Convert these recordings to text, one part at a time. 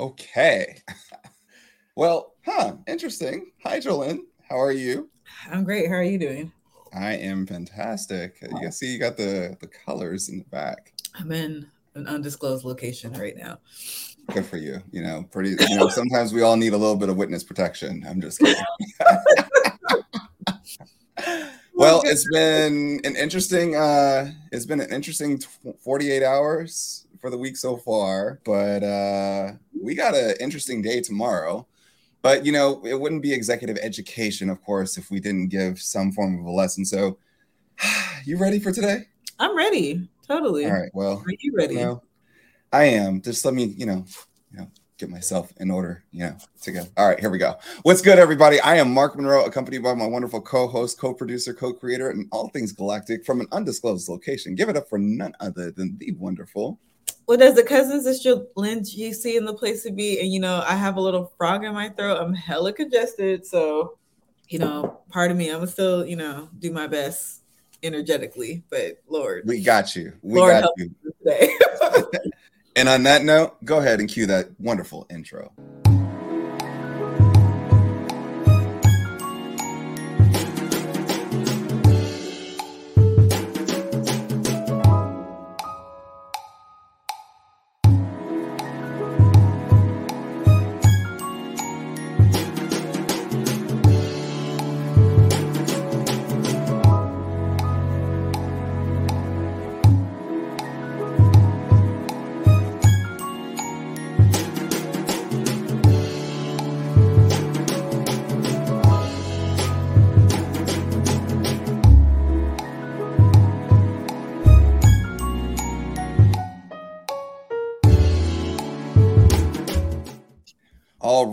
Okay. well, huh, interesting. Hi, Jolene. How are you? I'm great. How are you doing? I am fantastic. You can see you got the the colors in the back. I'm in an undisclosed location right now. Good for you. You know, pretty. You know, sometimes we all need a little bit of witness protection. I'm just kidding. well, it's been an interesting. uh It's been an interesting 48 hours for the week so far, but uh we got an interesting day tomorrow. But you know, it wouldn't be executive education, of course, if we didn't give some form of a lesson. So, you ready for today? I'm ready. Totally. All right. Well, are you ready? You know, I am. Just let me, you know, you know, get myself in order, you know, to go. All right, here we go. What's good, everybody? I am Mark Monroe, accompanied by my wonderful co-host, co-producer, co-creator, and all things galactic from an undisclosed location. Give it up for none other than the wonderful well, the cousins, it's your Lynn see in the place to be. And you know, I have a little frog in my throat. I'm hella congested. So, you know, part of me, I'm still, you know, do my best energetically. But Lord. We got you. We Lord got you. And on that note, go ahead and cue that wonderful intro.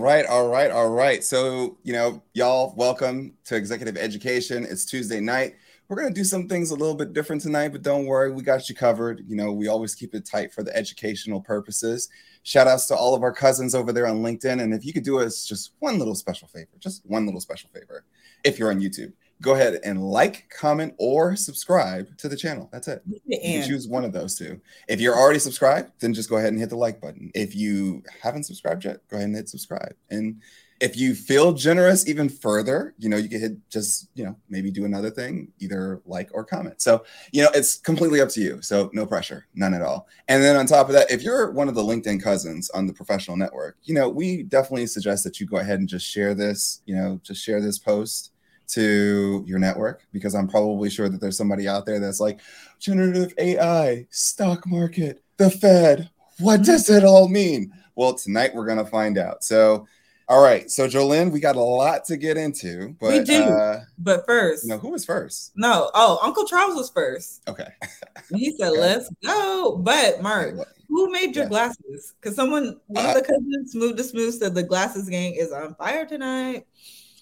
Right, all right, all right. So, you know, y'all, welcome to Executive Education. It's Tuesday night. We're going to do some things a little bit different tonight, but don't worry, we got you covered. You know, we always keep it tight for the educational purposes. Shout outs to all of our cousins over there on LinkedIn. And if you could do us just one little special favor, just one little special favor, if you're on YouTube, go ahead and like, comment, or subscribe to the channel. That's it. You can choose one of those two. If you're already subscribed, then just go ahead and hit the like button. If you haven't subscribed yet, go ahead and hit subscribe. And if you feel generous even further, you know, you can hit just, you know, maybe do another thing, either like or comment. So, you know, it's completely up to you. So, no pressure, none at all. And then on top of that, if you're one of the LinkedIn cousins on the professional network, you know, we definitely suggest that you go ahead and just share this, you know, just share this post to your network because I'm probably sure that there's somebody out there that's like generative AI, stock market, the Fed. What does it all mean? Well, tonight we're gonna find out. So, all right. So, Jolene, we got a lot to get into, but we do. Uh, but first, no, who was first? No, oh, Uncle Charles was first. Okay. he said, okay. "Let's go." But Mark, who made your yeah. glasses? Because someone, one uh, of the cousins, Smooth to Smooth, said the glasses gang is on fire tonight.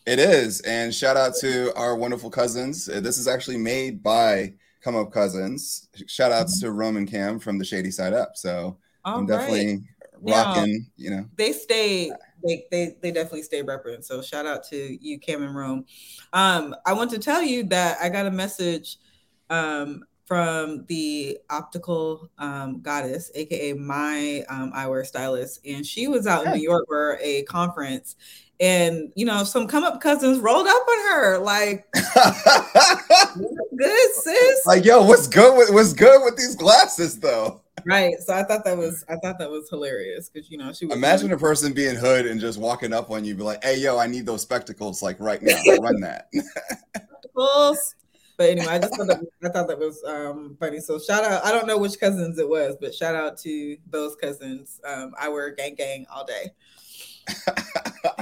It is. And shout out to our wonderful cousins. Uh, this is actually made by Come Up Cousins. Shout outs mm-hmm. to Roman Cam from the Shady Side Up. So All I'm definitely rocking, you know. They stay they they they definitely stay repping. So shout out to you, Cam and Rome. Um, I want to tell you that I got a message um from the optical um, goddess, aka my um, eyewear stylist, and she was out in New York for a conference, and you know some come up cousins rolled up on her like good sis. Like yo what's good with what's good with these glasses though? Right so i thought that was i thought that was hilarious because you know she was imagine a person being hood and just walking up on you be like hey yo i need those spectacles like right now run that. Spectacles. But anyway i just thought that, i thought that was um, funny. So shout out i don't know which cousins it was but shout out to those cousins. Um, i wear gang gang all day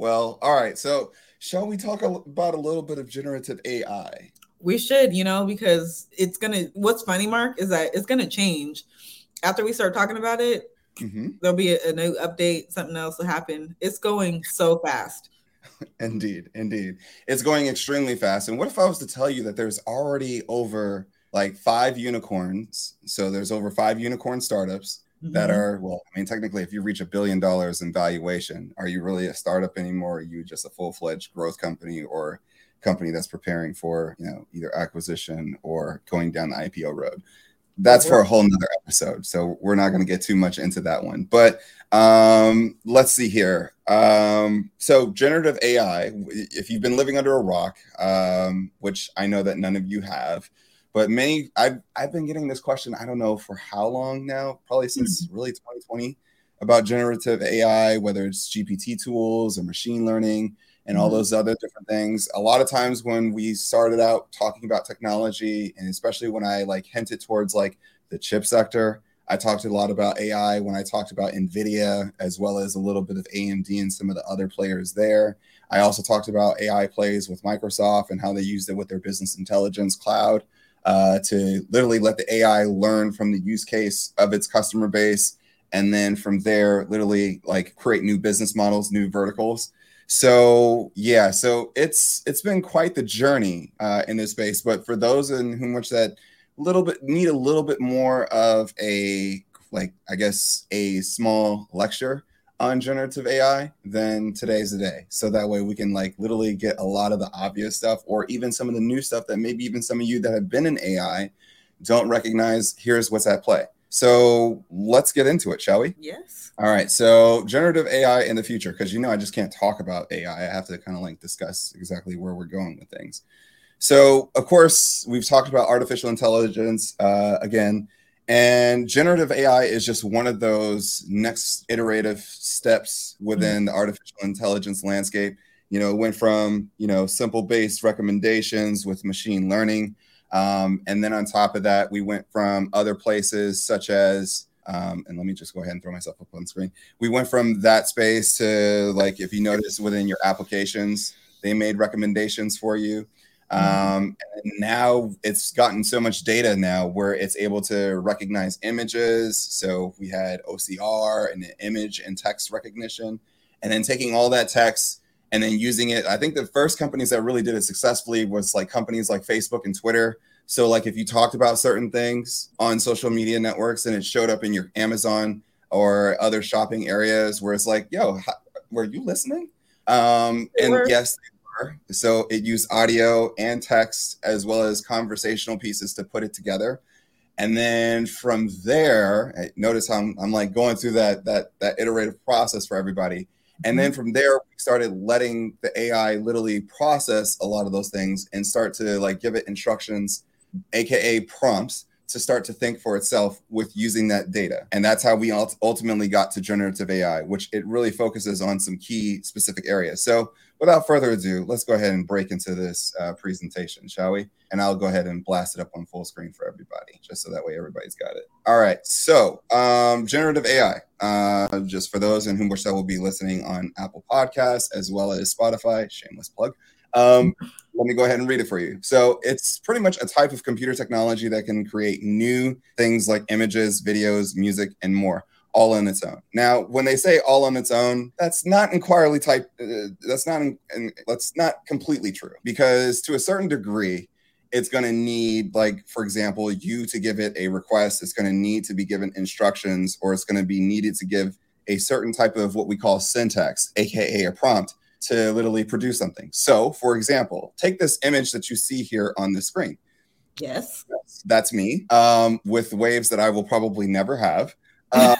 well, all right. So, shall we talk about a little bit of generative AI? We should, you know, because it's gonna. What's funny, Mark, is that it's gonna change after we start talking about it. Mm-hmm. There'll be a, a new update. Something else will happen. It's going so fast. indeed, indeed, it's going extremely fast. And what if I was to tell you that there's already over like five unicorns? So there's over five unicorn startups mm-hmm. that are well i mean technically if you reach a billion dollars in valuation are you really a startup anymore are you just a full-fledged growth company or company that's preparing for you know either acquisition or going down the ipo road that's for a whole nother episode. So we're not going to get too much into that one. But um, let's see here. Um, so generative AI, if you've been living under a rock, um, which I know that none of you have, but many I've I've been getting this question, I don't know for how long now, probably since mm-hmm. really 2020 about generative AI, whether it's GPT tools or machine learning and all mm-hmm. those other different things. A lot of times when we started out talking about technology, and especially when I like hinted towards like the chip sector, I talked a lot about AI when I talked about NVIDIA, as well as a little bit of AMD and some of the other players there. I also talked about AI plays with Microsoft and how they used it with their business intelligence cloud uh, to literally let the AI learn from the use case of its customer base. And then from there, literally like create new business models, new verticals. So yeah, so it's it's been quite the journey uh, in this space. But for those in whom which that little bit need a little bit more of a like I guess a small lecture on generative AI, then today's the day. So that way we can like literally get a lot of the obvious stuff or even some of the new stuff that maybe even some of you that have been in AI don't recognize. Here's what's at play. So let's get into it, shall we? Yes. All right. So generative AI in the future, because you know I just can't talk about AI. I have to kind of like discuss exactly where we're going with things. So, of course, we've talked about artificial intelligence uh, again, and generative AI is just one of those next iterative steps within the artificial intelligence landscape. You know, it went from you know simple based recommendations with machine learning, um, and then on top of that, we went from other places such as um, and let me just go ahead and throw myself up on screen. We went from that space to like if you notice within your applications, they made recommendations for you. Mm-hmm. Um, and now it's gotten so much data now where it's able to recognize images. So we had OCR and image and text recognition, and then taking all that text and then using it. I think the first companies that really did it successfully was like companies like Facebook and Twitter. So like if you talked about certain things on social media networks and it showed up in your Amazon or other shopping areas where it's like, yo, how, were you listening? Um, and yes, so it used audio and text as well as conversational pieces to put it together. And then from there, notice how I'm, I'm like going through that that that iterative process for everybody. And then mm-hmm. from there, we started letting the AI literally process a lot of those things and start to like give it instructions, aka prompts, to start to think for itself with using that data. And that's how we ultimately got to generative AI, which it really focuses on some key specific areas. So without further ado, let's go ahead and break into this uh, presentation, shall we? And I'll go ahead and blast it up on full screen for everybody, just so that way everybody's got it. All right. So, um, generative AI, uh, just for those in whom which that will be listening on Apple Podcasts as well as Spotify, shameless plug. Um, let me go ahead and read it for you. So, it's pretty much a type of computer technology that can create new things like images, videos, music, and more all on its own. Now, when they say all on its own, that's not entirely type. Uh, that's not. In, in, that's not completely true because to a certain degree, it's going to need, like, for example, you to give it a request. It's going to need to be given instructions, or it's going to be needed to give a certain type of what we call syntax, aka a prompt, to literally produce something. So, for example, take this image that you see here on the screen. Yes. That's me um, with waves that I will probably never have um,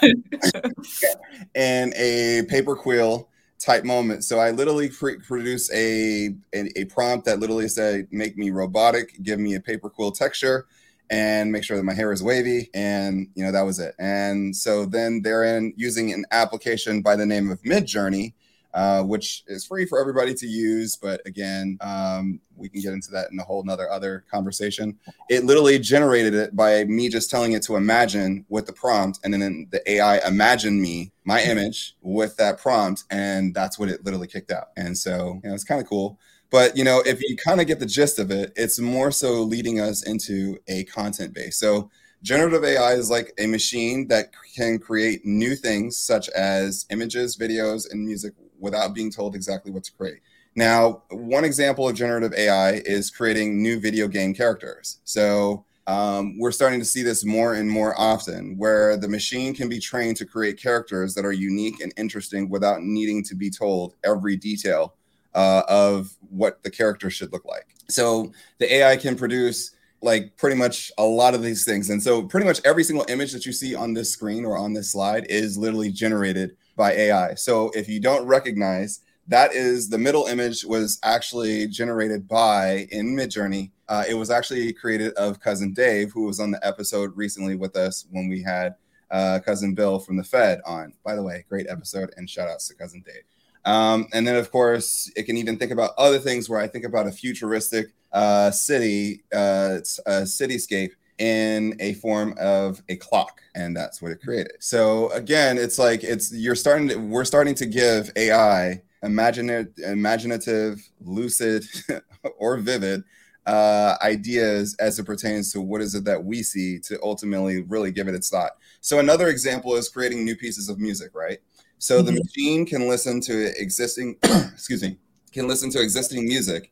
and a paper quill type moment. So I literally pre- produce a, a, a prompt that literally said, "Make me robotic, give me a paper quill texture, and make sure that my hair is wavy." And you know that was it. And so then therein using an application by the name of Midjourney uh, which is free for everybody to use. But again, um, we can get into that in a whole nother other conversation. It literally generated it by me just telling it to imagine with the prompt, and then the AI imagined me my image with that prompt, and that's what it literally kicked out. And so you know, it's kind of cool. But you know, if you kind of get the gist of it, it's more so leading us into a content base. So generative AI is like a machine that can create new things such as images, videos, and music without being told exactly what to create. Now, one example of generative AI is creating new video game characters. So um, we're starting to see this more and more often, where the machine can be trained to create characters that are unique and interesting without needing to be told every detail uh, of what the character should look like. So the AI can produce like pretty much a lot of these things. And so pretty much every single image that you see on this screen or on this slide is literally generated by AI. So if you don't recognize that is the middle image was actually generated by in Midjourney. Uh, it was actually created of cousin Dave, who was on the episode recently with us when we had uh, cousin Bill from the Fed on. By the way, great episode and shout outs to cousin Dave. Um, and then, of course, it can even think about other things where I think about a futuristic uh, city, uh, a cityscape in a form of a clock, and that's what it created. So again, it's like it's you're starting to we're starting to give AI imaginative, imaginative, lucid, or vivid uh, ideas as it pertains to what is it that we see to ultimately really give it its thought. So another example is creating new pieces of music, right? So mm-hmm. the machine can listen to existing, excuse me, can listen to existing music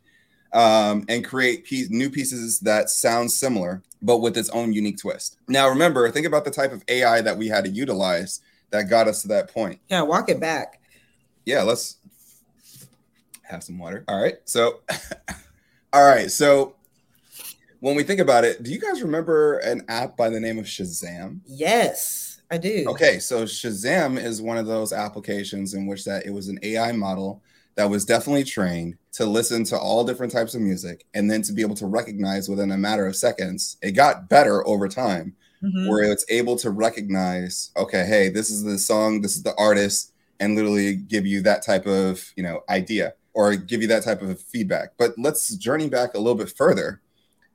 um, and create piece, new pieces that sound similar, but with its own unique twist. Now, remember, think about the type of AI that we had to utilize that got us to that point. Yeah, walk it back. Yeah, let's have some water. All right. So, all right. So, when we think about it, do you guys remember an app by the name of Shazam? Yes. I do. Okay, so Shazam is one of those applications in which that it was an AI model that was definitely trained to listen to all different types of music and then to be able to recognize within a matter of seconds. It got better over time mm-hmm. where it's able to recognize, okay, hey, this is the song, this is the artist and literally give you that type of, you know, idea or give you that type of feedback. But let's journey back a little bit further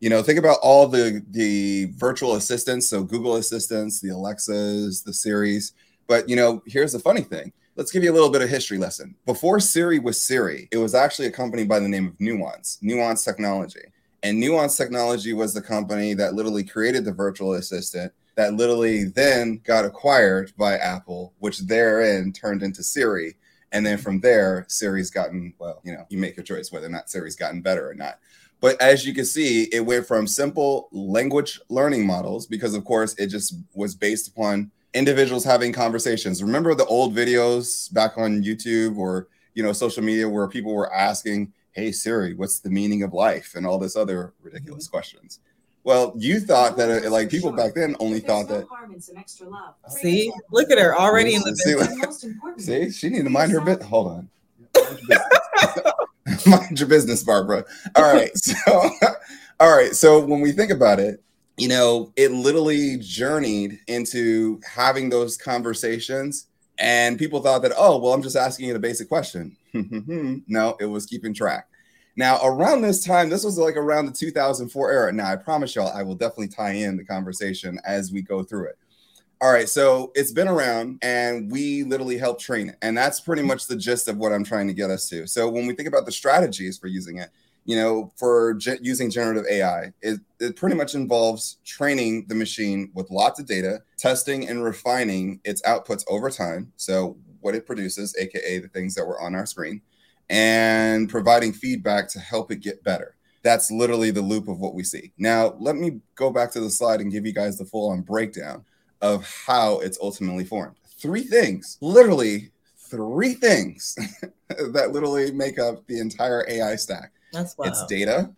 you know think about all the the virtual assistants so google assistants the alexas the Siris. but you know here's the funny thing let's give you a little bit of history lesson. Before siri was siri it was actually a company by the name of nuance nuance technology. And nuance technology was the company that literally created the virtual assistant that literally then got acquired by apple which therein turned into siri. And then from there siri's gotten well you know you make your choice whether or not siri's gotten better or not. But as you can see, it went from simple language learning models because, of course, it just was based upon individuals having conversations. Remember the old videos back on YouTube or you know social media where people were asking, "Hey Siri, what's the meaning of life?" and all this other ridiculous mm-hmm. questions. Well, you thought that it, like people back then only thought that. See, look at her already in the see, see, she need to mind her bit. Hold on. Mind your business, Barbara. All right. So, all right. So when we think about it, you know, it literally journeyed into having those conversations. And people thought that, oh, well, I'm just asking you a basic question. no, it was keeping track. Now, around this time, this was like around the 2004 era. Now, I promise y'all, I will definitely tie in the conversation as we go through it. All right, so it's been around and we literally help train it. And that's pretty much the gist of what I'm trying to get us to. So when we think about the strategies for using it, you know, for ge- using generative AI, it, it pretty much involves training the machine with lots of data, testing and refining its outputs over time. So what it produces, aka the things that were on our screen, and providing feedback to help it get better. That's literally the loop of what we see. Now, let me go back to the slide and give you guys the full on breakdown of how it's ultimately formed. Three things, literally three things that literally make up the entire AI stack. That's wild. It's data,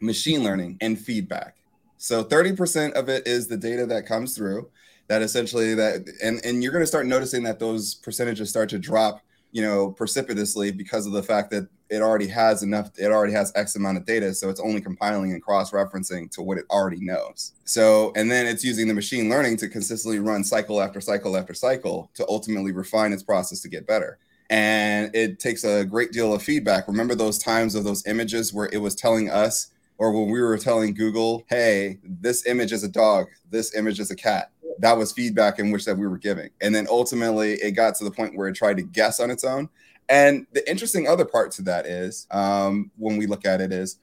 machine learning, and feedback. So 30% of it is the data that comes through that essentially that and and you're going to start noticing that those percentages start to drop you know, precipitously because of the fact that it already has enough, it already has X amount of data. So it's only compiling and cross referencing to what it already knows. So, and then it's using the machine learning to consistently run cycle after cycle after cycle to ultimately refine its process to get better. And it takes a great deal of feedback. Remember those times of those images where it was telling us, or when we were telling Google, hey, this image is a dog, this image is a cat. That was feedback in which that we were giving. And then ultimately it got to the point where it tried to guess on its own. And the interesting other part to that is um, when we look at it is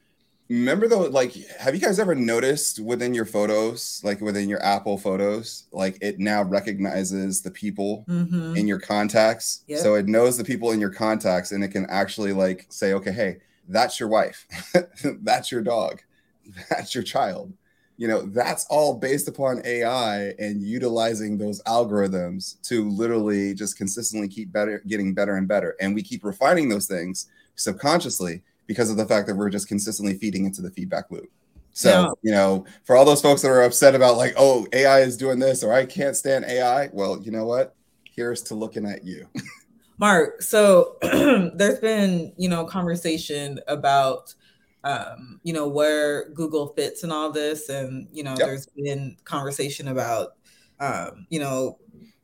remember though like have you guys ever noticed within your photos like within your apple photos like it now recognizes the people mm-hmm. in your contacts yep. so it knows the people in your contacts and it can actually like say okay hey that's your wife that's your dog that's your child you know that's all based upon ai and utilizing those algorithms to literally just consistently keep better getting better and better and we keep refining those things subconsciously because of the fact that we're just consistently feeding into the feedback loop So, yeah. you know, for all those folks that are upset about like, oh, AI is doing this or I can't stand AI, well, you know what? Here's to looking at you. Mark, so there's been, you know, conversation about um, you know, where Google fits in all this. And, you know, yep. there's been conversation about um, you know,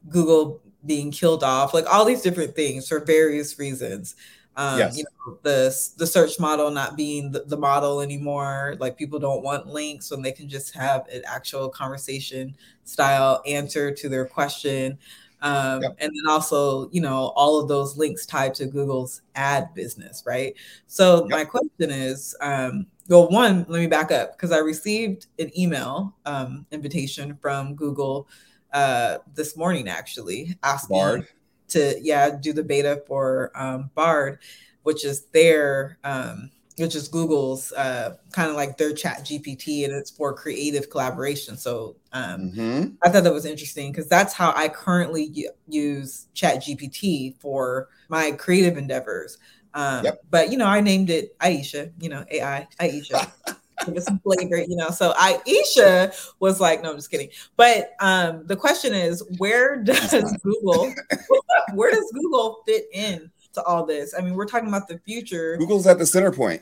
Google being killed off, like all these different things for various reasons. Um, yes. you know, the the search model not being the, the, model anymore. Like people don't want links when they can just have an actual conversation style answer to their question. Um, yep. And then also, you know, all of those links tied to Google's ad business, right? So yep. my question is, um, well, one, let me back up because I received an email um, invitation from Google uh, this morning actually asking Bard. To yeah do the beta for um, Bard, which is their um, which is Google's uh, kind of like their Chat GPT, and it's for creative collaboration. So um, mm-hmm. I thought that was interesting because that's how I currently u- use Chat GPT for my creative endeavors. Um, yep. But you know, I named it Aisha. You know, AI Aisha. give it some flavor, you know. So Aisha was like, no, I'm just kidding. But um, the question is, where does Google, where does Google fit in to all this? I mean, we're talking about the future. Google's at the center point.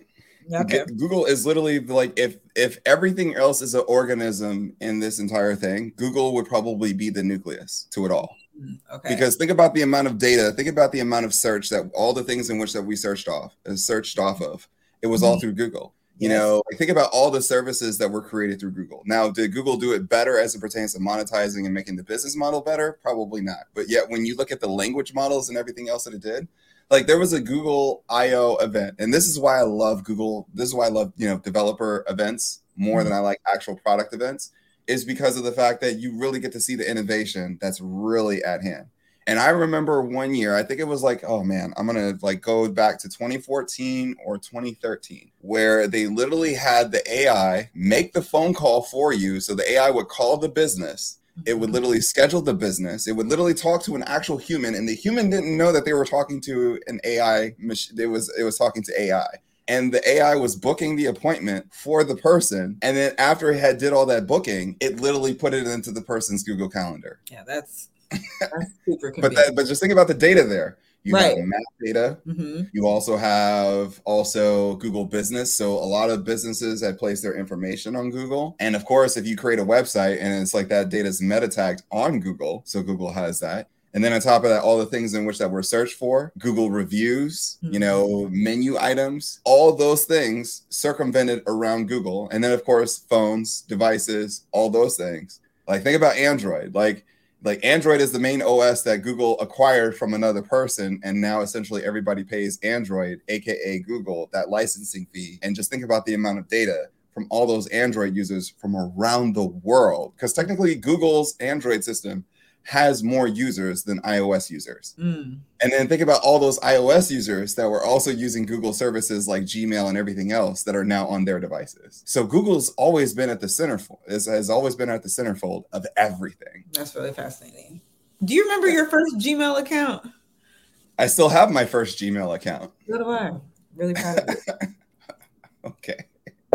Okay. Google is literally like if if everything else is an organism in this entire thing, Google would probably be the nucleus to it all. Mm, okay. Because think about the amount of data, think about the amount of search that all the things in which that we searched off and searched off of. It was mm-hmm. all through Google. You yes. know, think about all the services that were created through Google. Now, did Google do it better as it pertains to monetizing and making the business model better? Probably not. But yet, when you look at the language models and everything else that it did, like there was a Google I/O event, and this is why I love Google. This is why I love you know developer events more mm-hmm. than I like actual product events, is because of the fact that you really get to see the innovation that's really at hand. And I remember one year, I think it was like, oh man, I'm gonna like go back to 2014 or 2013, where they literally had the AI make the phone call for you. So the AI would call the business. It would mm-hmm. literally schedule the business. It would literally talk to an actual human, and the human didn't know that they were talking to an AI. It was it was talking to AI and the AI was booking the appointment for the person. And then after it had did all that booking, it literally put it into the person's Google Calendar. Yeah, that's but that, but just think about the data there. You right. have map data. Mm-hmm. You also have also Google Business. So a lot of businesses have placed their information on Google. And of course, if you create a website and it's like that data is meta tagged on Google, so Google has that. And then on top of that, all the things in which that were searched for, Google reviews, mm-hmm. you know, menu items, all those things circumvented around Google. And then of course, phones, devices, all those things. Like think about Android. Like like Android is the main OS that Google acquired from another person, and now essentially everybody pays Android, aka Google, that licensing fee. And just think about the amount of data from all those Android users from around the world, because technically Google's Android system has more users than iOS users. Mm. And then think about all those iOS users that were also using Google services like Gmail and everything else that are now on their devices. So Google's always been at the center, has, has always been at the centerfold of everything. That's really fascinating. Do you remember your first Gmail account? I still have my first Gmail account. So do I. Really proud of it. okay.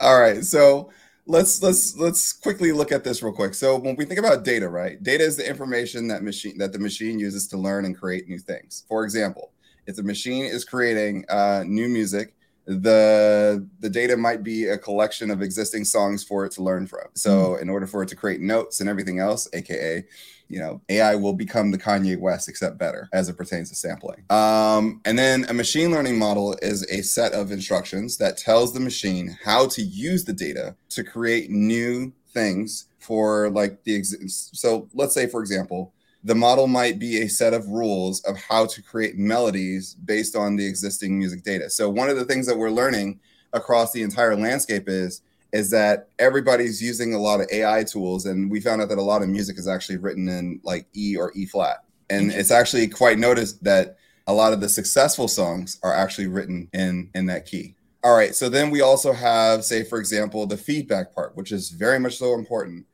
All right. So let's let's let's quickly look at this real quick. So when we think about data, right? Data is the information that machine that the machine uses to learn and create new things. For example, if the machine is creating uh, new music, the the data might be a collection of existing songs for it to learn from. So mm-hmm. in order for it to create notes and everything else, aka you know, AI will become the Kanye West, except better as it pertains to sampling. Um, and then a machine learning model is a set of instructions that tells the machine how to use the data to create new things for like the ex- so let's say for example the model might be a set of rules of how to create melodies based on the existing music data. So one of the things that we're learning across the entire landscape is is that everybody's using a lot of AI tools, and we found out that a lot of music is actually written in like E or E flat, and it's actually quite noticed that a lot of the successful songs are actually written in in that key. All right, so then we also have, say, for example, the feedback part, which is very much so important,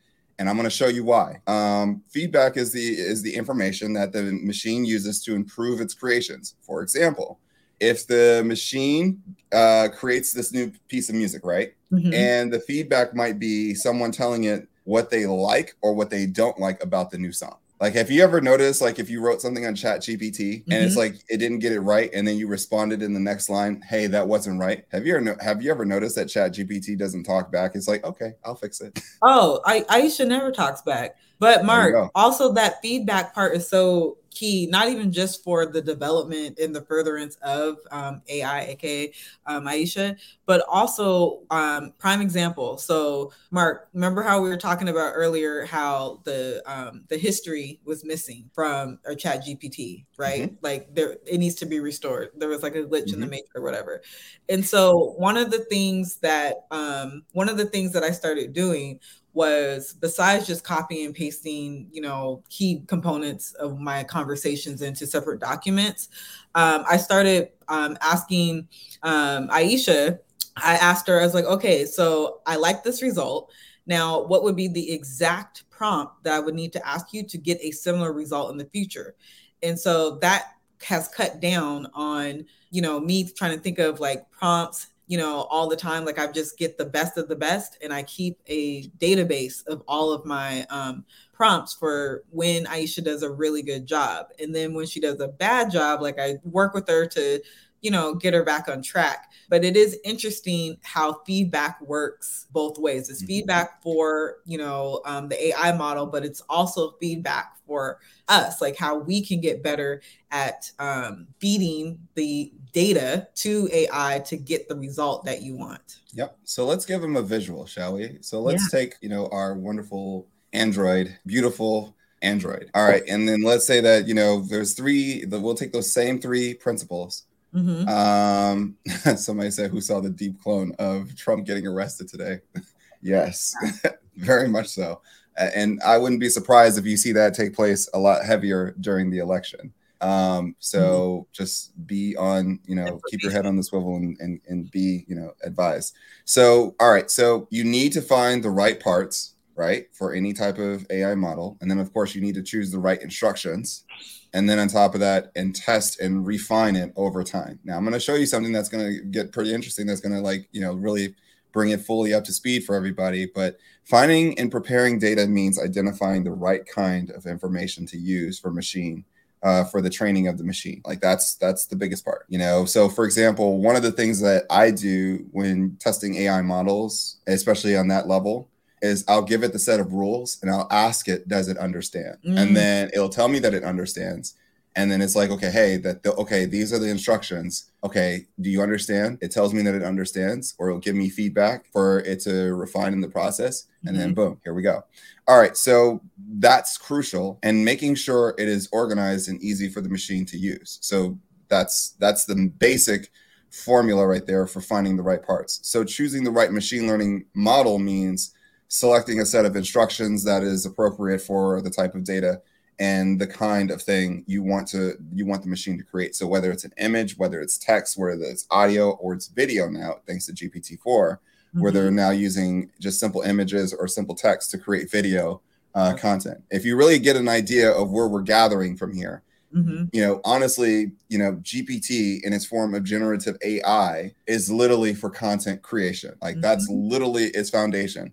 and I'm going to show you why. Um, feedback is the is the information that the machine uses to improve its creations. For example, if the machine uh, creates this new piece of music, right? Mm-hmm. And the feedback might be someone telling it what they like or what they don't like about the new song. Like, have you ever noticed, like, if you wrote something on Chat GPT and mm-hmm. it's like it didn't get it right, and then you responded in the next line, "Hey, that wasn't right." Have you ever have you ever noticed that Chat GPT doesn't talk back? It's like, okay, I'll fix it. Oh, I Aisha never talks back. But Mark, also that feedback part is so key, not even just for the development and the furtherance of um, AI, aka um, Aisha, but also um, prime example. So, Mark, remember how we were talking about earlier how the um, the history was missing from a Chat GPT, right? Mm-hmm. Like there, it needs to be restored. There was like a glitch mm-hmm. in the mm-hmm. matrix or whatever. And so, one of the things that um, one of the things that I started doing was besides just copying and pasting, you know, key components of my conversations into separate documents, um, I started um, asking um, Aisha. I asked her, I was like, okay, so I like this result. Now, what would be the exact prompt that I would need to ask you to get a similar result in the future? And so that has cut down on, you know, me trying to think of like prompts you know, all the time. Like I just get the best of the best and I keep a database of all of my um, prompts for when Aisha does a really good job. And then when she does a bad job, like I work with her to, you know, get her back on track. But it is interesting how feedback works both ways. It's mm-hmm. feedback for, you know, um, the AI model, but it's also feedback for us, like how we can get better at um, feeding the data to AI to get the result that you want. Yep. So let's give them a visual, shall we? So let's yeah. take, you know, our wonderful Android, beautiful Android. All right. And then let's say that, you know, there's three, we'll take those same three principles. Mm-hmm. Um, somebody said who saw the deep clone of Trump getting arrested today. yes, very much so. And I wouldn't be surprised if you see that take place a lot heavier during the election. Um, so mm-hmm. just be on, you know, keep your head on the swivel and, and, and be, you know, advised. So, all right. So you need to find the right parts, right, for any type of AI model. And then, of course, you need to choose the right instructions. And then on top of that, and test and refine it over time. Now, I'm going to show you something that's going to get pretty interesting. That's going to, like, you know, really bring it fully up to speed for everybody. But finding and preparing data means identifying the right kind of information to use for machine uh, for the training of the machine. Like that's that's the biggest part, you know. So, for example, one of the things that I do when testing AI models, especially on that level, is I'll give it the set of rules and I'll ask it, does it understand? Mm. And then it'll tell me that it understands. And then it's like okay hey that the, okay these are the instructions. Okay do you understand? It tells me that it understands or it'll give me feedback for it to refine in the process. And mm-hmm. then boom here we go. All right so that's crucial and making sure it is organized and easy for the machine to use. So that's that's the basic formula right there for finding the right parts. So choosing the right machine learning model means selecting a set of instructions that is appropriate for the type of data and the kind of thing you want to you want the machine to create. So whether it's an image, whether it's text, whether it's audio or it's video now, thanks to GPT-4, mm-hmm. where they're mm-hmm. now using just simple images or simple text to create video uh, content. If you really get an idea of where we're gathering from here, mm-hmm. you know, honestly, you know, GPT in its form of generative AI is literally for content creation. Like mm-hmm. that's literally its foundation.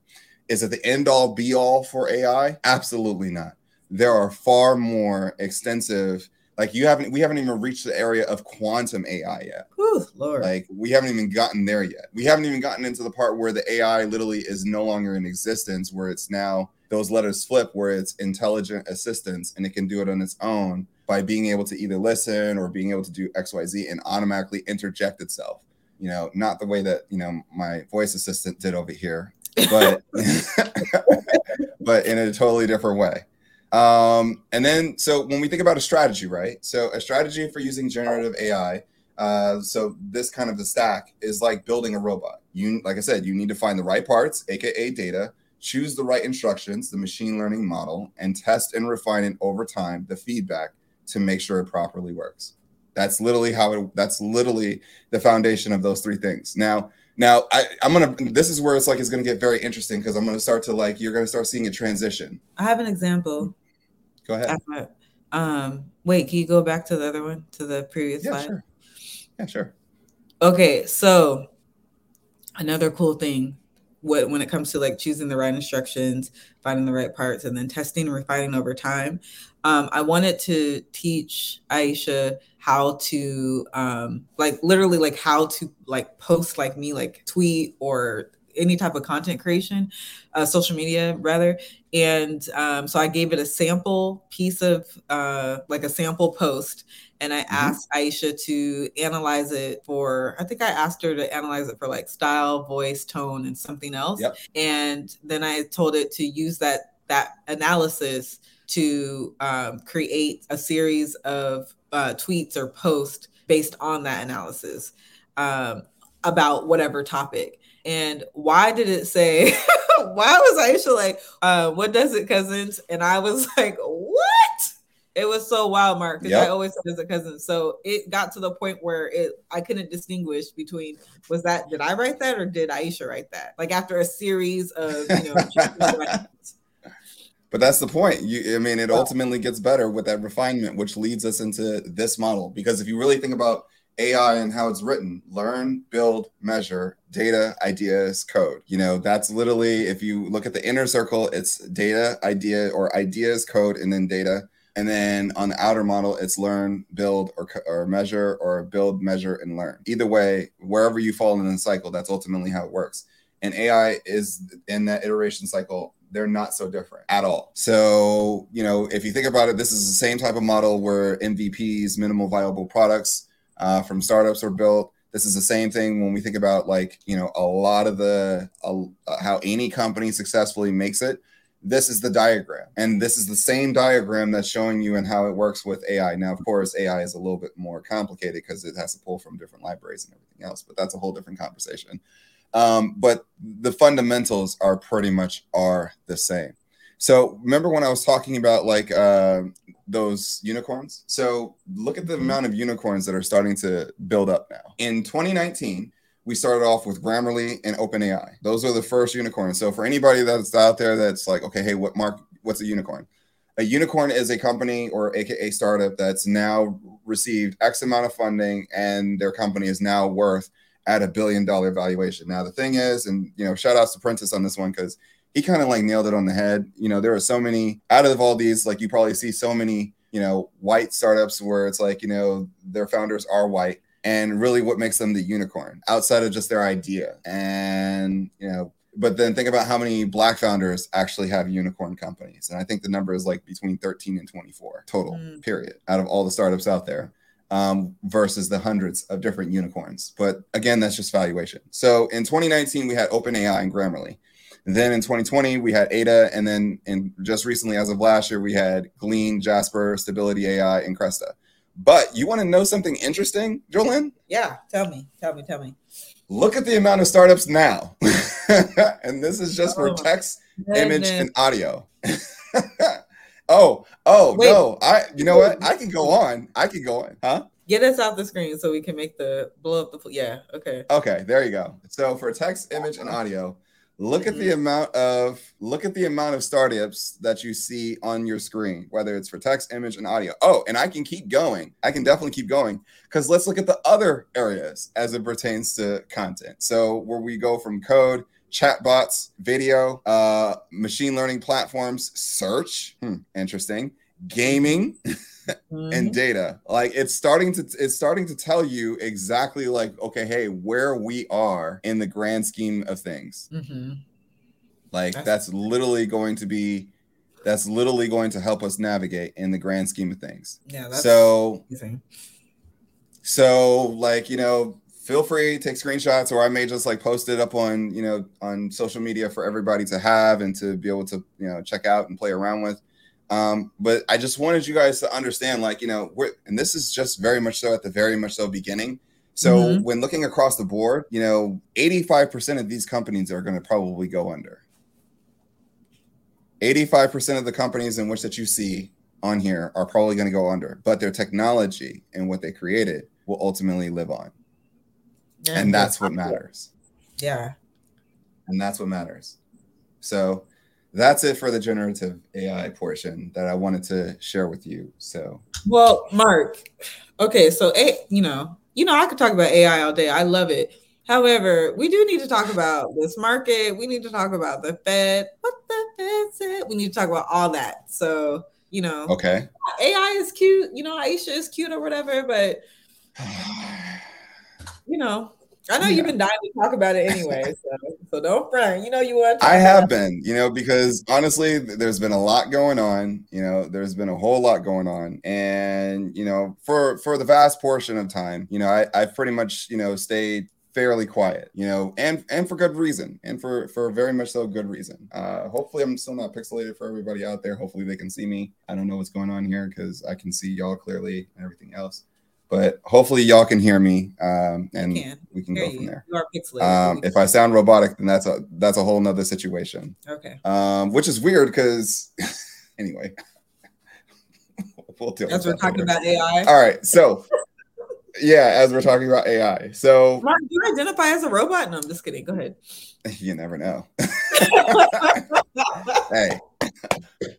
Is it the end all be all for AI? Absolutely not. There are far more extensive like you haven't we haven't even reached the area of quantum ai yet. Ooh, Lord. like we haven't even gotten there yet. We haven't even gotten into the part where the ai literally is no longer in existence where it's now those letters flip where it's intelligent assistance and it can do it on its own by being able to either listen or being able to do xyz and automatically interject itself. You know not the way that you know my voice assistant did over here but but in a totally different way um, and then, so when we think about a strategy, right? So a strategy for using generative AI. Uh, so this kind of the stack is like building a robot. You, like I said, you need to find the right parts, aka data, choose the right instructions, the machine learning model, and test and refine it over time, the feedback to make sure it properly works. That's literally how it. That's literally the foundation of those three things. Now, now I, I'm gonna. This is where it's like it's gonna get very interesting because I'm gonna start to like you're gonna start seeing a transition. I have an example. Go ahead. Um, wait, can you go back to the other one to the previous yeah, slide? Sure. Yeah, sure. Okay, so another cool thing what when it comes to like choosing the right instructions, finding the right parts, and then testing and refining over time. Um, I wanted to teach Aisha how to um, like literally like how to like post like me, like tweet or any type of content creation, uh, social media rather. And um, so I gave it a sample piece of uh, like a sample post and I mm-hmm. asked Aisha to analyze it for, I think I asked her to analyze it for like style, voice, tone, and something else. Yep. And then I told it to use that that analysis to um, create a series of uh, tweets or posts based on that analysis um, about whatever topic. And why did it say? why was Aisha like, uh, "What does it, cousins?" And I was like, "What?" It was so wild, Mark, because yep. I always said as a cousin. So it got to the point where it I couldn't distinguish between was that did I write that or did Aisha write that? Like after a series of you know. but that's the point. You, I mean, it ultimately gets better with that refinement, which leads us into this model. Because if you really think about AI and how it's written, learn, build, measure, data, ideas, code. You know, that's literally if you look at the inner circle, it's data, idea, or ideas, code, and then data and then on the outer model, it's learn, build, or, or measure, or build, measure, and learn. Either way, wherever you fall in the cycle, that's ultimately how it works. And AI is in that iteration cycle they're not so different at all. So, you know, if you think about it, this is the same type of model where MVPs, minimal viable products uh, from startups are built. This is the same thing when we think about like, you know, a lot of the uh, how any company successfully makes it. This is the diagram and this is the same diagram that's showing you and how it works with ai now of course ai is a little bit more complicated because it has to pull from different libraries and everything else but that's a whole different conversation. Um, but the fundamentals are pretty much are the same so remember when i was talking about like uh, those unicorns so look at the mm-hmm. amount of unicorns that are starting to build up now in 2019 we started off with Grammarly and OpenAI. Those are the first unicorns. So for anybody that's out there that's like, okay, hey, what mark? What's a unicorn? A unicorn is a company or AKA startup that's now received X amount of funding and their company is now worth at a billion dollar valuation. Now the thing is, and you know, shout outs to Prentice on this one because he kind of like nailed it on the head. You know, there are so many out of all these, like you probably see so many, you know, white startups where it's like, you know, their founders are white and really what makes them the unicorn outside of just their idea. And you know but then think about how many black founders actually have unicorn companies. And i think the number is like between 13 and 24 total mm. period out of all the startups out there um, versus the hundreds of different unicorns. But again that's just valuation. So in 2019 we had openai and grammarly then in 2020 we had ada and then in just recently as of last year we had glean jasper stability ai and cresta but you want to know something interesting, Jolene? Yeah, tell me, tell me, tell me. Look at the amount of startups now. and this is just for oh, text, image, and audio. oh, oh Wait. no. I you know what? I can go on. I can go on. Huh? Get us off the screen so we can make the blow up the yeah. Okay. Okay, there you go. So for text, image, and audio, look at the mm-hmm. amount of look at the amount of startups that you see on your screen whether it's for text image and audio. Oh and i can keep going. I can definitely keep going because let's look at the other areas as it pertains to content. So where we go from code chatbots video uh, machine learning platforms search. Hmm, interesting. Gaming mm-hmm. and data like it's starting to it's starting to tell you exactly like okay hey where we are in the grand scheme of things mm-hmm. like that's, that's literally going to be that's literally going to help us navigate in the grand scheme of things yeah so amazing. so like you know feel free take screenshots or i may just like post it up on you know on social media for everybody to have and to be able to you know check out and play around with um, but I just wanted you guys to understand, like, you know, we're, and this is just very much so at the very much so beginning. So mm-hmm. when looking across the board, you know, 85% of these companies are going to probably go under. 85% of the companies in which that you see on here are probably going to go under, but their technology and what they created will ultimately live on. Yeah, and that's what matters. Yeah. And that's what matters. So that's it for the generative AI portion that I wanted to share with you. So, well, Mark, okay, so a, you know, you know, I could talk about AI all day. I love it. However, we do need to talk about this market. We need to talk about the Fed. What the Fed said. We need to talk about all that. So, you know, okay. AI is cute. You know, Aisha is cute or whatever, but you know, I know yeah. you've been dying to talk about it anyway, so, so don't front. You know you want. I have been, you know, because honestly, there's been a lot going on. You know, there's been a whole lot going on, and you know, for for the vast portion of time, you know, I I've pretty much you know stayed fairly quiet, you know, and and for good reason, and for for very much so good reason. Uh, hopefully, I'm still not pixelated for everybody out there. Hopefully, they can see me. I don't know what's going on here because I can see y'all clearly and everything else but hopefully y'all can hear me um, and can. we can go from there. Um, if I sound robotic, then that's a that's a whole nother situation. Okay. Um, which is weird because anyway, we'll deal as we're that talking later. about AI. All right, so yeah, as we're talking about AI, so Mark, do you identify as a robot? No, I'm just kidding. Go ahead. You never know. hey,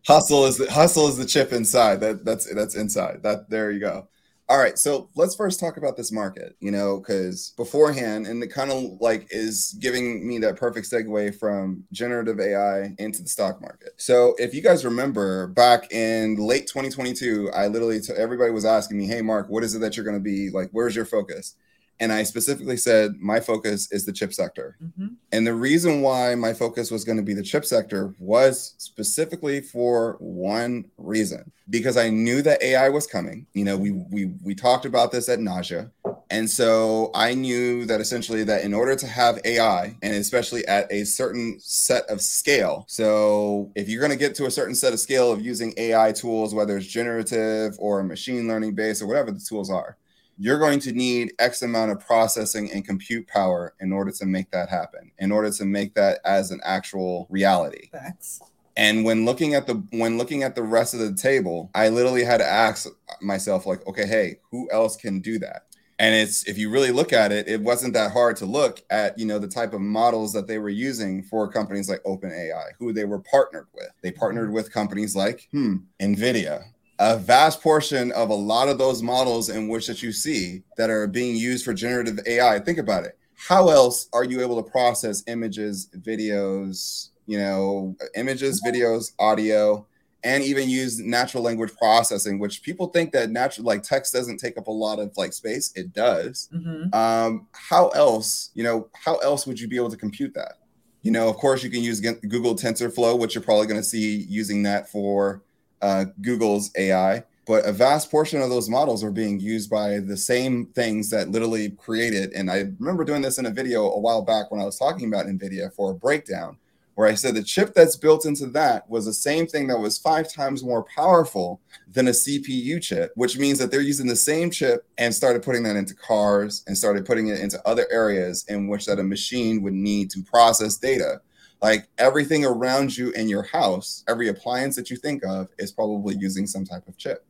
hustle is the hustle is the chip inside. That that's that's inside. That there you go. All right, so let's first talk about this market, you know, because beforehand, and it kind of like is giving me that perfect segue from generative AI into the stock market. So, if you guys remember back in late 2022, I literally, t- everybody was asking me, Hey, Mark, what is it that you're going to be like? Where's your focus? And I specifically said my focus is the chip sector. Mm-hmm. And the reason why my focus was going to be the chip sector was specifically for one reason because I knew that AI was coming. You know, we we we talked about this at nausea. And so I knew that essentially that in order to have AI and especially at a certain set of scale. So if you're going to get to a certain set of scale of using AI tools whether it's generative or machine learning based or whatever the tools are you're going to need X amount of processing and compute power in order to make that happen, in order to make that as an actual reality. Facts. And when looking at the when looking at the rest of the table, I literally had to ask myself, like, okay, hey, who else can do that? And it's if you really look at it, it wasn't that hard to look at, you know, the type of models that they were using for companies like OpenAI, who they were partnered with. They partnered with companies like hmm, Nvidia, a vast portion of a lot of those models in which that you see that are being used for generative AI, think about it. How else are you able to process images, videos, you know, images, videos, audio, and even use natural language processing, which people think that natural like text doesn't take up a lot of like space. It does. Mm-hmm. Um, how else, you know, how else would you be able to compute that? You know, of course, you can use Google TensorFlow, which you're probably going to see using that for uh, Google's AI, but a vast portion of those models are being used by the same things that literally created. And I remember doing this in a video a while back when I was talking about NVIDIA for a breakdown, where I said the chip that's built into that was the same thing that was five times more powerful than a CPU chip, which means that they're using the same chip and started putting that into cars and started putting it into other areas in which that a machine would need to process data like everything around you in your house, every appliance that you think of is probably using some type of chip.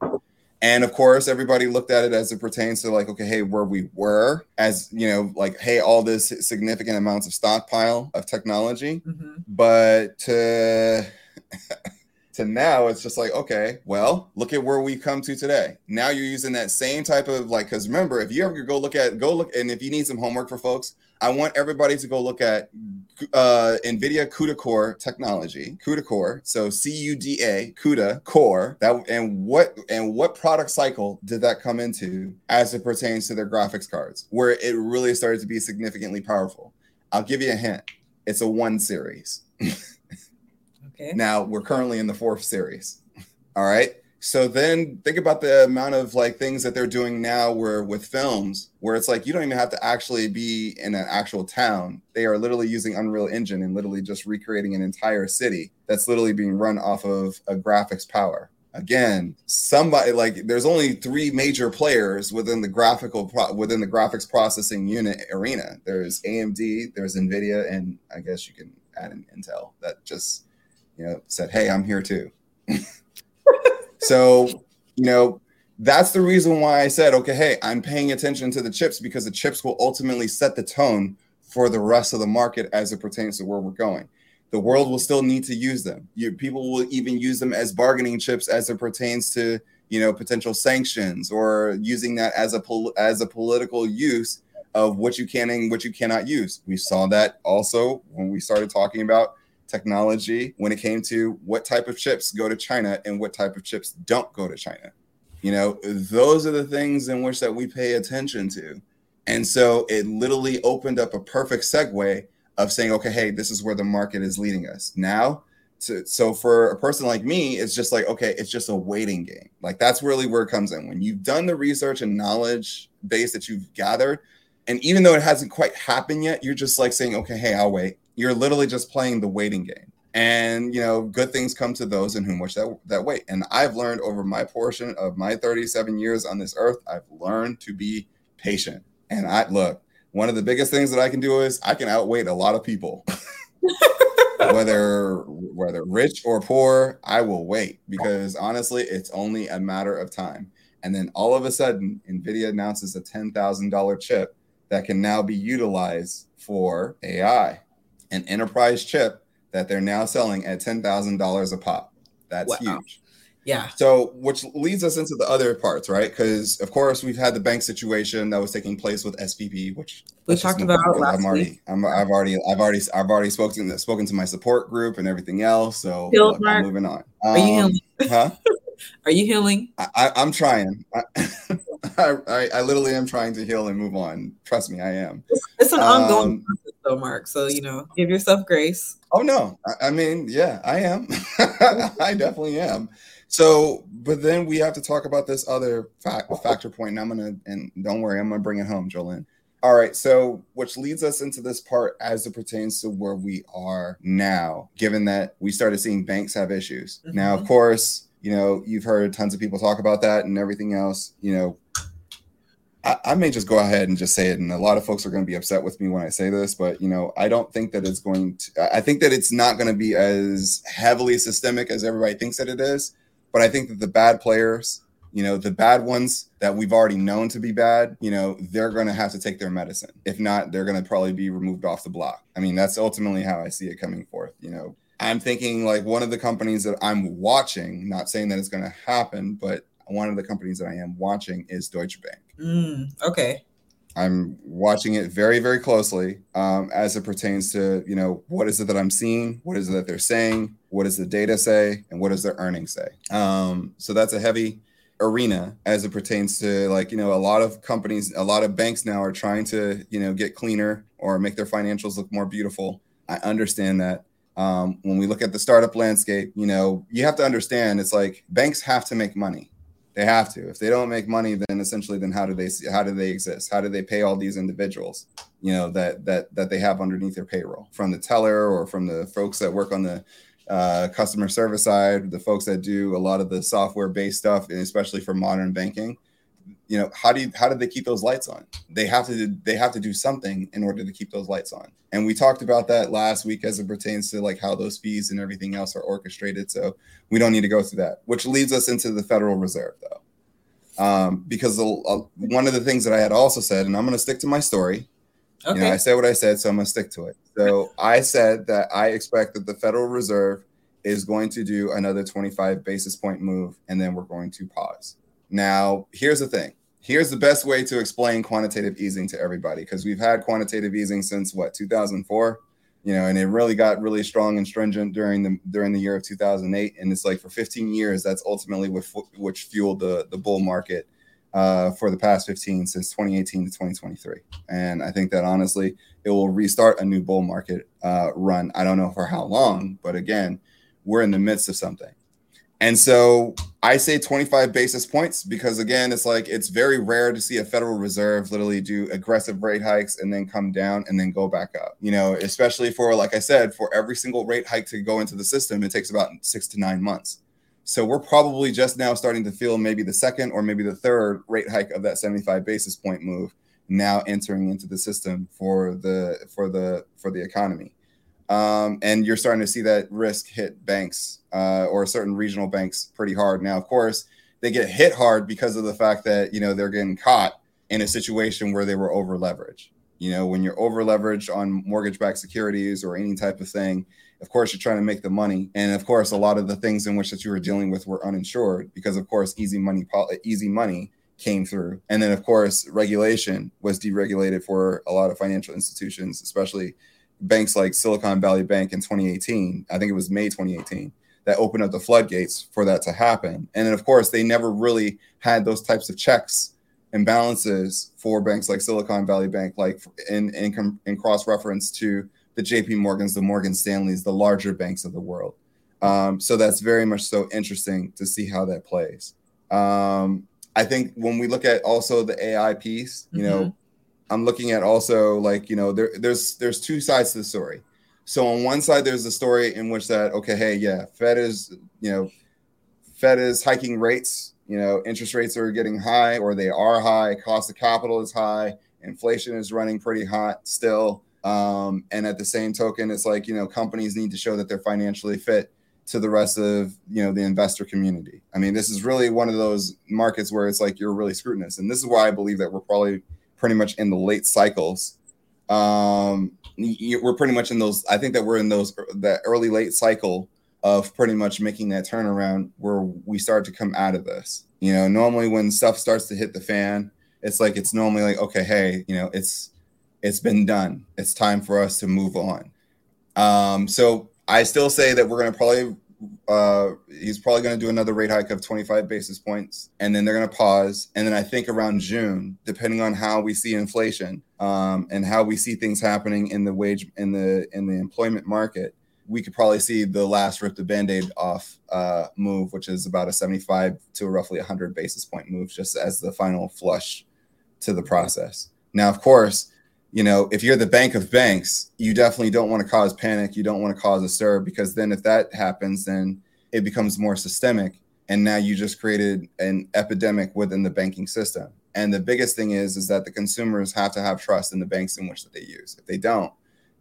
And of course, everybody looked at it as it pertains to like, okay, hey, where we were, as you know, like, hey, all this significant amounts of stockpile of technology. Mm-hmm. But to to now, it's just like, okay, well, look at where we come to today. Now you're using that same type of like, because remember, if you ever go look at, go look, and if you need some homework for folks, I want everybody to go look at uh, NVIDIA CUDA Core technology, CUDA Core. So C U D A CUDA Core. That and what and what product cycle did that come into as it pertains to their graphics cards, where it really started to be significantly powerful. I'll give you a hint. It's a one series. okay. Now we're currently in the fourth series. All right. So then think about the amount of like things that they're doing now where with films where it's like you don't even have to actually be in an actual town. They are literally using Unreal Engine and literally just recreating an entire city that's literally being run off of a graphics power. Again, somebody like there's only three major players within the graphical pro- within the graphics processing unit arena. There's AMD, there's Nvidia, and I guess you can add an Intel that just you know said, "Hey, I'm here too." So, you know, that's the reason why I said, okay, hey, I'm paying attention to the chips because the chips will ultimately set the tone for the rest of the market as it pertains to where we're going. the world will still need to use them. You, people will even use them as bargaining chips as it pertains to you know potential sanctions or using that as a pol- as a political use of what you can and what you cannot use. We saw that also when we started talking about technology when it came to what type of chips go to China and what type of chips don't go to China. You know, those are the things in which that we pay attention to. And so it literally opened up a perfect segue of saying, okay, hey, this is where the market is leading us. Now, to, so for a person like me, it's just like, okay, it's just a waiting game. Like that's really where it comes in. When you've done the research and knowledge base that you've gathered, and even though it hasn't quite happened yet, you're just like saying, okay, hey, I'll wait. You're literally just playing the waiting game. And you know, good things come to those in whom wish that that wait. And I've learned over my portion of my 37 years on this earth, I've learned to be patient. And I look, one of the biggest things that I can do is I can outwait a lot of people. whether whether rich or poor, I will wait because honestly, it's only a matter of time. And then all of a sudden, Nvidia announces a $10,000 chip that can now be utilized for AI, an enterprise chip that they're now selling at $10,000 a pop. That's wow. huge. Yeah. So, which leads us into the other parts, right? Because of course we've had the bank situation that was taking place with SVB, which we talked about last I'm already, week. I'm, I've already, I've already, I've already spoken spoken to my support group and everything else. So look, I'm moving on. Um, Are you um, healing? Huh? Are you healing? I, am trying. I, I, I, literally am trying to heal and move on. Trust me, I am. It's, it's an um, ongoing process, though, Mark. So you know, give yourself grace. Oh no, I, I mean, yeah, I am. I definitely am. So, but then we have to talk about this other fact, factor point. and I'm gonna and don't worry, I'm gonna bring it home, Jolene. All right, so which leads us into this part as it pertains to where we are now, given that we started seeing banks have issues. Mm-hmm. Now, of course, you know, you've heard tons of people talk about that and everything else. You know, I, may just go ahead and just say it, and a lot of folks are going to be upset with me when I say this, but you know, I don't think that it's going to. I think that it's not going to be as heavily systemic as everybody thinks that it is. But I think that the bad players, you know, the bad ones that we've already known to be bad, you know, they're going to have to take their medicine. If not, they're going to probably be removed off the block. I mean, that's ultimately how I see it coming forth. You know, I'm thinking like one of the companies that I'm watching, not saying that it's going to happen, but one of the companies that I am watching is Deutsche Bank. Mm, okay. I'm watching it very, very closely um, as it pertains to, you know, what is it that I'm seeing? What is it that they're saying? What does the data say? And what does their earnings say? Um, so that's a heavy arena as it pertains to like, you know, a lot of companies, a lot of banks now are trying to, you know, get cleaner or make their financials look more beautiful. I understand that. Um, when we look at the startup landscape, you know, you have to understand it's like banks have to make money they have to. If they don't make money, then essentially, then how do they how do they exist? How do they pay all these individuals, you know, that that that they have underneath their payroll, from the teller or from the folks that work on the uh, customer service side, the folks that do a lot of the software based stuff, and especially for modern banking you know how do you how do they keep those lights on? They have to they have to do something in order to keep those lights on. And we talked about that last week as it pertains to like how those fees and everything else are orchestrated. So we don't need to go through that which leads us into the federal reserve though. Um, because the, uh, one of the things that i had also said and i'm going to stick to my story. Okay. you know i said what i said so i'm going to stick to it. So i said that i expect that the federal reserve is going to do another 25 basis point move and then we're going to pause now here's the thing. Here's the best way to explain quantitative easing to everybody because we've had quantitative easing since what 2004 you know and it really got really strong and stringent during the during the year of 2008 and it's like for 15 years that's ultimately what which fueled the the bull market uh, for the past 15 since 2018 to 2023 and i think that honestly it will restart a new bull market uh, run i don't know for how long but again we're in the midst of something and so I say 25 basis points because again, it's like it's very rare to see a Federal Reserve literally do aggressive rate hikes and then come down and then go back up. You know, especially for like I said, for every single rate hike to go into the system, it takes about six to nine months. So we're probably just now starting to feel maybe the second or maybe the third rate hike of that 75 basis point move now entering into the system for the for the for the economy. Um, and you're starting to see that risk hit banks uh, or certain regional banks pretty hard. Now, of course, they get hit hard because of the fact that you know they're getting caught in a situation where they were over leveraged. You know, when you're over leveraged on mortgage-backed securities or any type of thing, of course you're trying to make the money and of course a lot of the things in which that you were dealing with were uninsured because of course easy money easy money came through and then of course regulation was deregulated for a lot of financial institutions especially banks like silicon valley bank in 2018 i think it was may 2018 that opened up the floodgates for that to happen and then of course they never really had those types of checks and balances for banks like silicon valley bank like in in, in cross reference to the JP Morgans, the Morgan Stanleys, the larger banks of the world. Um, so that's very much so interesting to see how that plays. Um, I think when we look at also the AI piece, you mm-hmm. know, I'm looking at also like you know there, there's there's two sides to the story. So on one side, there's the story in which that okay, hey, yeah, Fed is you know, Fed is hiking rates. You know, interest rates are getting high or they are high. Cost of capital is high. Inflation is running pretty hot still. Um, and at the same token, it's like, you know, companies need to show that they're financially fit to the rest of, you know, the investor community. I mean, this is really one of those markets where it's like you're really scrutinous. And this is why I believe that we're probably pretty much in the late cycles. Um, we're pretty much in those, I think that we're in those, that early late cycle of pretty much making that turnaround where we start to come out of this. You know, normally when stuff starts to hit the fan, it's like it's normally like, okay, hey, you know, it's it's been done. It's time for us to move on. Um, so I still say that we're going to probably uh, he's probably going to do another rate hike of 25 basis points, and then they're going to pause. And then I think around June, depending on how we see inflation um, and how we see things happening in the wage in the in the employment market, we could probably see the last rip the band-aid off uh, move, which is about a 75 to roughly 100 basis point move, just as the final flush to the process. Now, of course, you know, if you're the bank of banks, you definitely don't want to cause panic. You don't want to cause a stir because then if that happens, then it becomes more systemic. And now you just created an epidemic within the banking system. And the biggest thing is, is that the consumers have to have trust in the banks in which that they use. If they don't,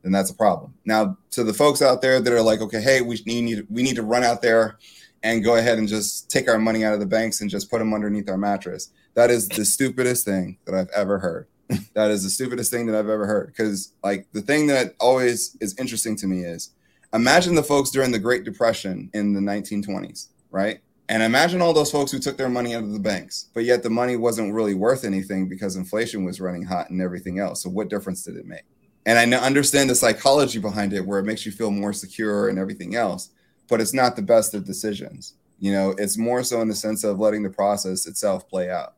then that's a problem. Now, to the folks out there that are like, okay, hey, we need we need to run out there and go ahead and just take our money out of the banks and just put them underneath our mattress. That is the stupidest thing that I've ever heard that is the stupidest thing that I've ever heard. Because like the thing that always is interesting to me is imagine the folks during the Great Depression in the 1920s, right? And imagine all those folks who took their money out of the banks, but yet the money wasn't really worth anything because inflation was running hot and everything else. So what difference did it make? And I understand the psychology behind it, where it makes you feel more secure and everything else, but it's not the best of decisions. You know, it's more so in the sense of letting the process itself play out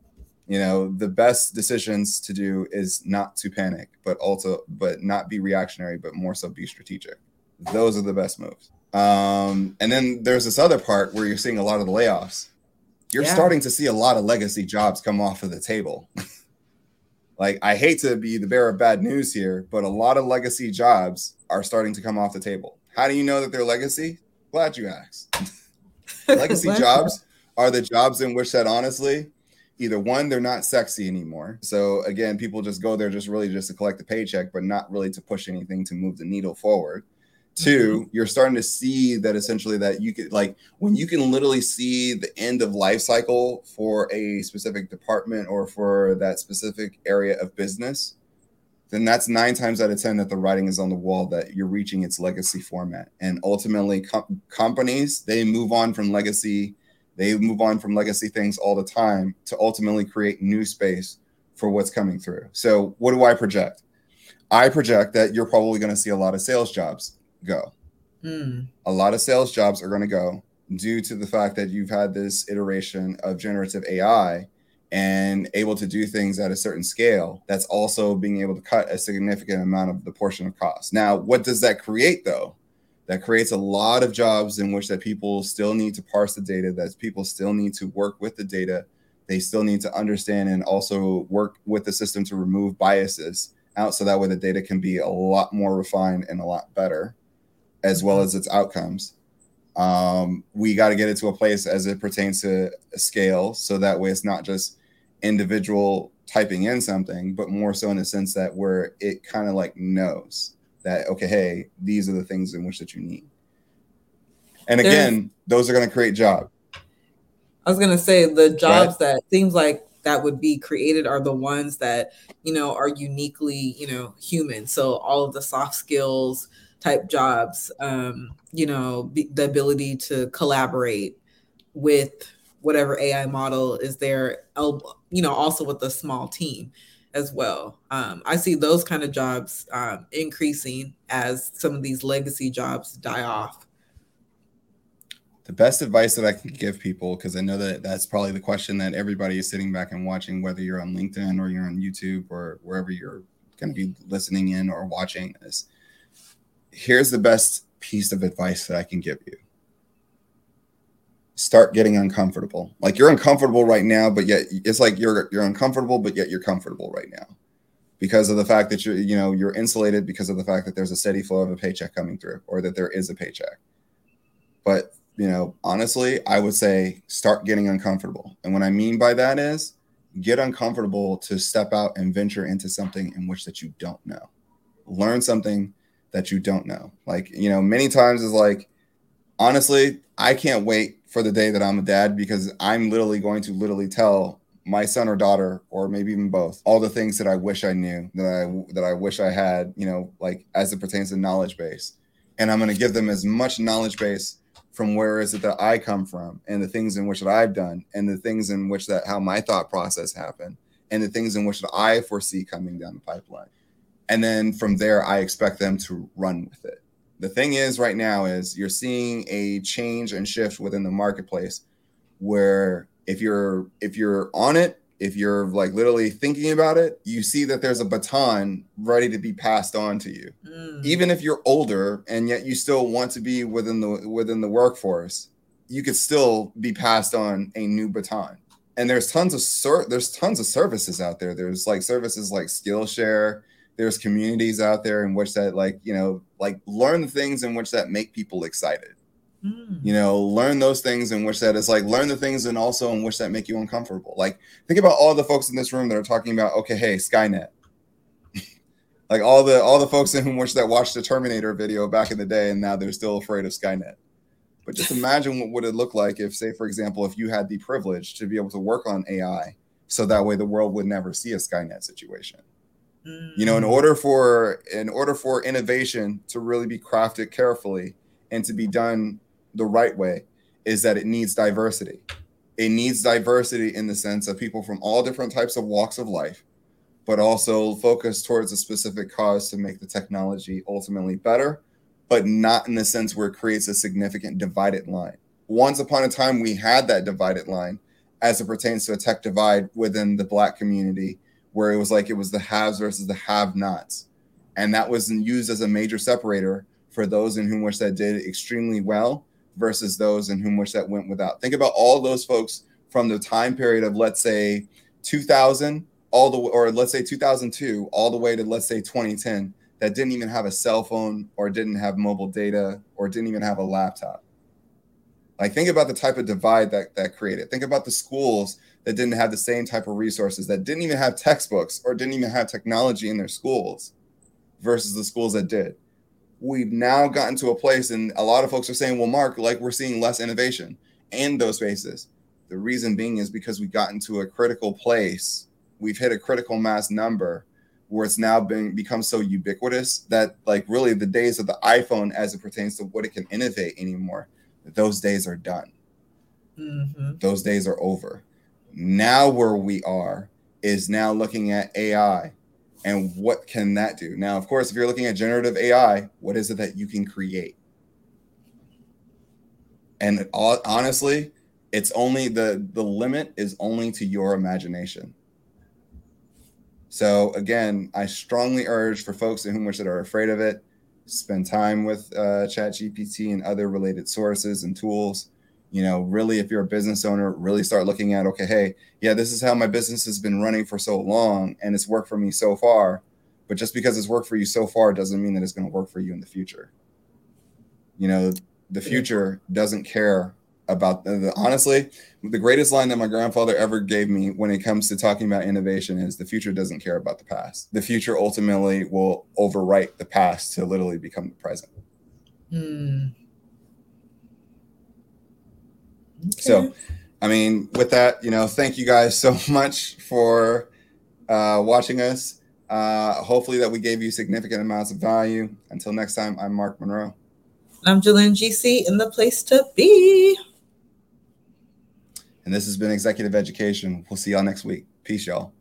you know the best decisions to do is not to panic but also but not be reactionary but more so be strategic. Those are the best moves. Um, and then there's this other part where you're seeing a lot of the layoffs. You're yeah. starting to see a lot of legacy jobs come off of the table. Like i hate to be the bearer of bad news here but a lot of legacy jobs are starting to come off the table. How do you know that they're legacy? Glad you asked. Legacy jobs are the jobs in which that honestly either one, they're not sexy anymore. So again, people just go there just really just to collect the paycheck, but not really to push anything to move the needle forward. Two, mm-hmm. you're starting to see that essentially that you could like when you can literally see the end of life cycle for a specific department or for that specific area of business, then that's nine times out of ten that the writing is on the wall that you're reaching its legacy format. And ultimately, com- companies they move on from legacy they move on from legacy things all the time to ultimately create new space for what's coming through. So, what do I project? I project that you're probably going to see a lot of sales jobs go. Mm. A lot of sales jobs are going to go due to the fact that you've had this iteration of generative AI and able to do things at a certain scale that's also being able to cut a significant amount of the portion of cost. Now, what does that create though? That creates a lot of jobs in which that people still need to parse the data that people still need to work with the data. They still need to understand and also work with the system to remove biases out so that way the data can be a lot more refined and a lot better as well as its outcomes. Um, we got to get it to a place as it pertains to scale so that way it's not just individual typing in something but more so in the sense that where it kind of like knows that okay hey these are the things in which that you need. And again those are going to create jobs i was going to say the jobs that seems like that would be created are the ones that you know are uniquely you know human. So all of the soft skills type jobs. Um, you know, the, the ability to collaborate with whatever AI model is there, you know, also with a small team as well. Um, I see those kind of jobs um, increasing as some of these legacy jobs die off. The best advice that I can give people, because I know that that's probably the question that everybody is sitting back and watching, whether you're on LinkedIn or you're on YouTube or wherever you're going to be listening in or watching this. Here's the best piece of advice that I can give you start getting uncomfortable. Like you're uncomfortable right now, but yet it's like you're you're uncomfortable, but yet you're comfortable right now because of the fact that you're you know you're insulated because of the fact that there's a steady flow of a paycheck coming through or that there is a paycheck. But you know, honestly, I would say start getting uncomfortable. And what I mean by that is get uncomfortable to step out and venture into something in which that you don't know. Learn something that you don't know. Like, you know, many times is like honestly, I can't wait for the day that I'm a dad because I'm literally going to literally tell my son or daughter or maybe even both all the things that I wish I knew that I that I wish I had, you know, like as it pertains to knowledge base. And I'm going to give them as much knowledge base from where is it that I come from and the things in which that I've done and the things in which that how my thought process happened and the things in which that I foresee coming down the pipeline. And then from there I expect them to run with it the thing is right now is you're seeing a change and shift within the marketplace where if you're if you're on it if you're like literally thinking about it you see that there's a baton ready to be passed on to you. Mm. even if you're older and yet you still want to be within the within the workforce you could still be passed on a new baton. And there's tons of ser- there's tons of services out there. There's like services like skillshare. There's communities out there in which that like you know like learn the things in which that make people excited. Mm. you know learn those things in which that is like learn the things and also in which that make you uncomfortable. Like think about all the folks in this room that are talking about okay hey skynet. Like all the all the folks in which that watched the terminator video back in the day and now they're still afraid of skynet. But just imagine what would it look like if say for example if you had the privilege to be able to work on ai so that way the world would never see a skynet situation you know, in mm. order for in order for innovation to really be crafted carefully and to be done the right way, is that it needs diversity. It needs diversity in the sense of people from all different types of walks of life, but also focus towards a specific cause to make the technology ultimately better, but not in the sense where it creates a significant divided line. Once upon a time, we had that divided line as it pertains to a tech divide within the Black community where it was like it was the haves versus the have nots. And that was used as a major separator for those in whom which that did extremely well versus those in whom which that went without. Think about all those folks from the time period of let's say 2000 all the or let's say 2002 all the way to let's say 2010 that didn't even have a cell phone or didn't have mobile data or didn't even have a laptop. Like think about the type of divide that that created. Think about the schools that didn't have the same type of resources, that didn't even have textbooks or didn't even have technology in their schools versus the schools that did. We've now gotten to a place, and a lot of folks are saying, well, Mark, like we're seeing less innovation in those spaces. The reason being is because we've gotten to a critical place. We've hit a critical mass number where it's now been become so ubiquitous that like really the days of the iPhone as it pertains to what it can innovate anymore, those days are done. Mm-hmm. Those days are over. Now, where we are is now looking at AI and what can that do? Now, of course, if you're looking at generative AI, what is it that you can create? And honestly, it's only the the limit is only to your imagination. So again, I strongly urge for folks in whom which that are afraid of it, spend time with uh, Chat GPT and other related sources and tools you know really if you're a business owner really start looking at okay hey yeah this is how my business has been running for so long and it's worked for me so far but just because it's worked for you so far doesn't mean that it's going to work for you in the future. You know the future doesn't care about the, the, honestly the greatest line that my grandfather ever gave me when it comes to talking about innovation is the future doesn't care about the past. The future ultimately will overwrite the past to literally become the present. Mm. Okay. So, I mean, with that, you know, thank you guys so much for uh, watching us. Uh, hopefully, that we gave you significant amounts of value. Until next time, I'm Mark Monroe. I'm Jalen GC, in the place to be. And this has been Executive Education. We'll see y'all next week. Peace, y'all.